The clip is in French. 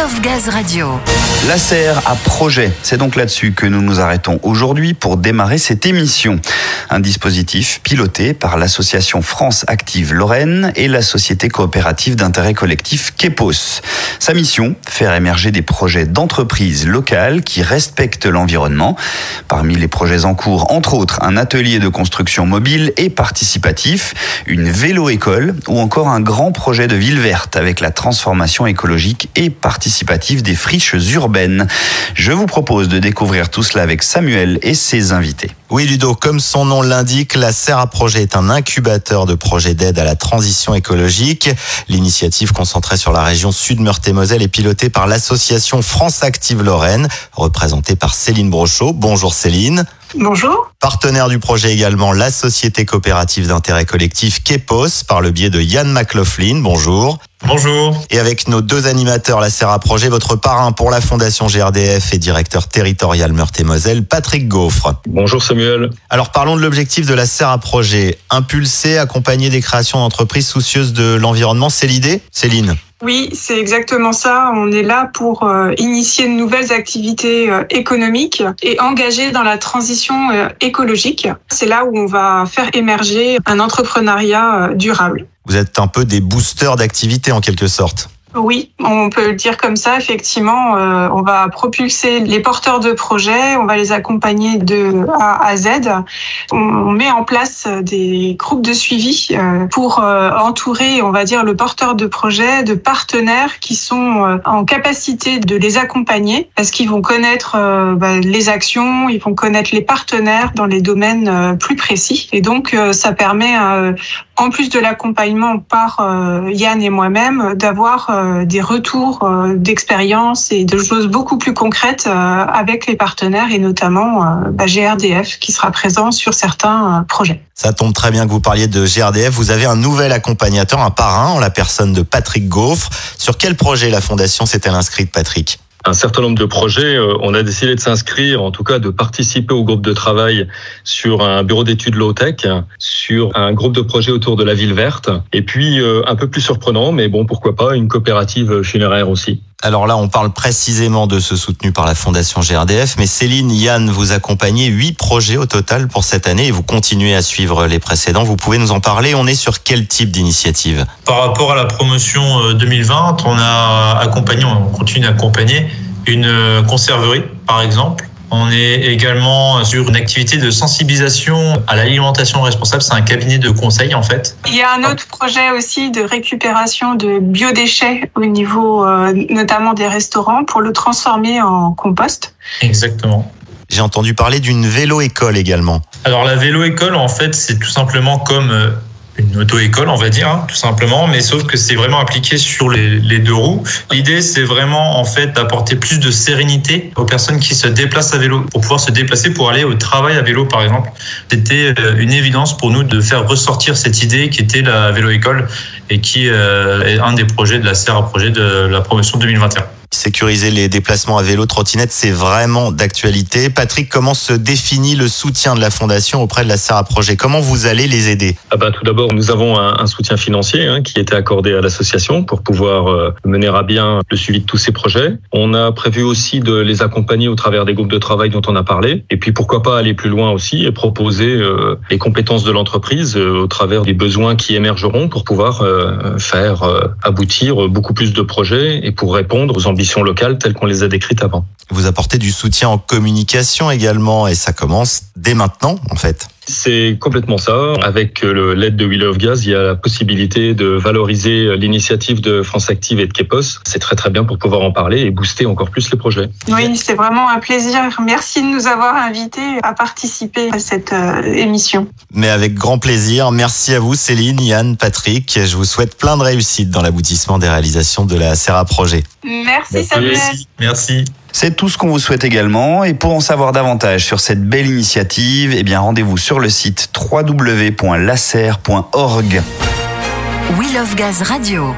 Radio. La serre à projet. C'est donc là-dessus que nous nous arrêtons aujourd'hui pour démarrer cette émission. Un dispositif piloté par l'association France Active Lorraine et la société coopérative d'intérêt collectif Kepos. Sa mission, faire émerger des projets d'entreprises locales qui respectent l'environnement. Parmi les projets en cours, entre autres, un atelier de construction mobile et participatif, une vélo-école ou encore un grand projet de ville verte avec la transformation écologique et participative des friches urbaines. Je vous propose de découvrir tout cela avec Samuel et ses invités. Oui, Ludo, comme son nom l'indique, la Serre à Projet est un incubateur de projets d'aide à la transition écologique. L'initiative concentrée sur la région Sud-Meurthe-et-Moselle est pilotée par l'association France Active Lorraine, représentée par Céline Brochot. Bonjour Céline. Bonjour. Partenaire du projet également la société coopérative d'intérêt collectif Kepos par le biais de Yann McLaughlin. Bonjour. Bonjour. Et avec nos deux animateurs, la Serra Projet, votre parrain pour la Fondation GRDF et directeur territorial Meurthe-et-Moselle, Patrick Gaufre. Bonjour Samuel. Alors parlons de l'objectif de la Serra Projet. Impulser, accompagner des créations d'entreprises soucieuses de l'environnement, c'est l'idée Céline? Oui, c'est exactement ça. On est là pour euh, initier de nouvelles activités euh, économiques et engager dans la transition euh, écologique. C'est là où on va faire émerger un entrepreneuriat durable. Vous êtes un peu des boosters d'activité en quelque sorte. Oui, on peut le dire comme ça. Effectivement, euh, on va propulser les porteurs de projets, on va les accompagner de A à Z. On, met en place des groupes de suivi euh, pour euh, entourer, on va dire, le porteur de projet de partenaires qui sont en capacité de les accompagner parce qu'ils vont connaître bah, les actions, ils vont connaître les partenaires dans les domaines plus précis. Et donc, ça permet, en plus de l'accompagnement par Yann et moi-même, d'avoir euh, des retours euh, d'expérience et de choses beaucoup plus concrètes euh, avec les partenaires et notamment bah, GRDF qui sera présent sur certains projets. Ça tombe très bien que vous parliez de GRDF. Vous avez un nouvel accompagnateur, un parrain en la personne de Patrick Gaufre. Sur quel projet la Fondation s'est-elle inscrite, Patrick? Un certain nombre de projets. Euh, on a décidé de s'inscrire, en tout cas de participer au groupe de travail sur un bureau d'études low-tech, sur un groupe de projets autour de la ville verte, et puis euh, un peu plus surprenant, mais bon, pourquoi pas, une coopérative funéraire aussi. Alors là, on parle précisément de ce soutenu par la Fondation GRDF, mais Céline, Yann, vous accompagnez huit projets au total pour cette année et vous continuez à suivre les précédents. Vous pouvez nous en parler On est sur quel type d'initiative? Par rapport à la promotion 2020, euh, on a accompagné, on continue d'accompagner une euh, conserverie, par exemple, on est également sur une activité de sensibilisation à l'alimentation responsable. C'est un cabinet de conseil en fait. Il y a un autre projet aussi de récupération de biodéchets au niveau euh, notamment des restaurants pour le transformer en compost. Exactement. J'ai entendu parler d'une vélo-école également. Alors la vélo-école, en fait, c'est tout simplement comme euh, une auto-école, on va dire, hein, tout simplement, mais sauf que c'est vraiment appliqué sur les, deux roues. L'idée, c'est vraiment en fait d'apporter plus de sérénité aux personnes qui se déplacent à vélo, pour pouvoir se déplacer pour aller au travail à vélo, par exemple. C'était euh, une évidence pour nous de faire ressortir cette idée qui était la vélo-école et qui euh, est un des projets de la serre à projet de la promotion 2021. Sécuriser les déplacements à vélo, trottinette, c'est vraiment d'actualité. Patrick, comment se définit le soutien de la Fondation auprès de la SARA Projet? Comment vous allez les aider? Ah bah, Tout d'abord, nous avons un, soutien financier hein, qui été accordé à l'association pour pouvoir euh, mener à bien le suivi de tous ces projets. On a prévu aussi de les accompagner au travers des groupes de travail dont on a parlé. Et puis pourquoi pas aller plus loin aussi et proposer euh, les compétences de l'entreprise euh, au travers des besoins qui émergeront pour pouvoir faire aboutir beaucoup plus de projets et pour répondre aux ambitions locales telles qu'on les a décrites avant. Vous apportez du soutien en communication également et ça commence dès maintenant en fait. C'est complètement ça. Avec l'aide de Wheel of Gas, il y a la possibilité de valoriser l'initiative de France Active et de Kepos. C'est très très bien pour pouvoir en parler et booster encore plus les projets. Oui, c'est vraiment un plaisir. Merci de nous avoir invités à participer à cette euh, émission. Mais avec grand plaisir. Merci à vous Céline, Yann, Patrick. Je vous souhaite plein de réussite dans l'aboutissement des réalisations de la Serra Projet. Merci, Samuel. Merci. C'est tout ce qu'on vous souhaite également. Et pour en savoir davantage sur cette belle initiative, eh rendez-vous sur le site www.lacer.org. We Love Gaz Radio.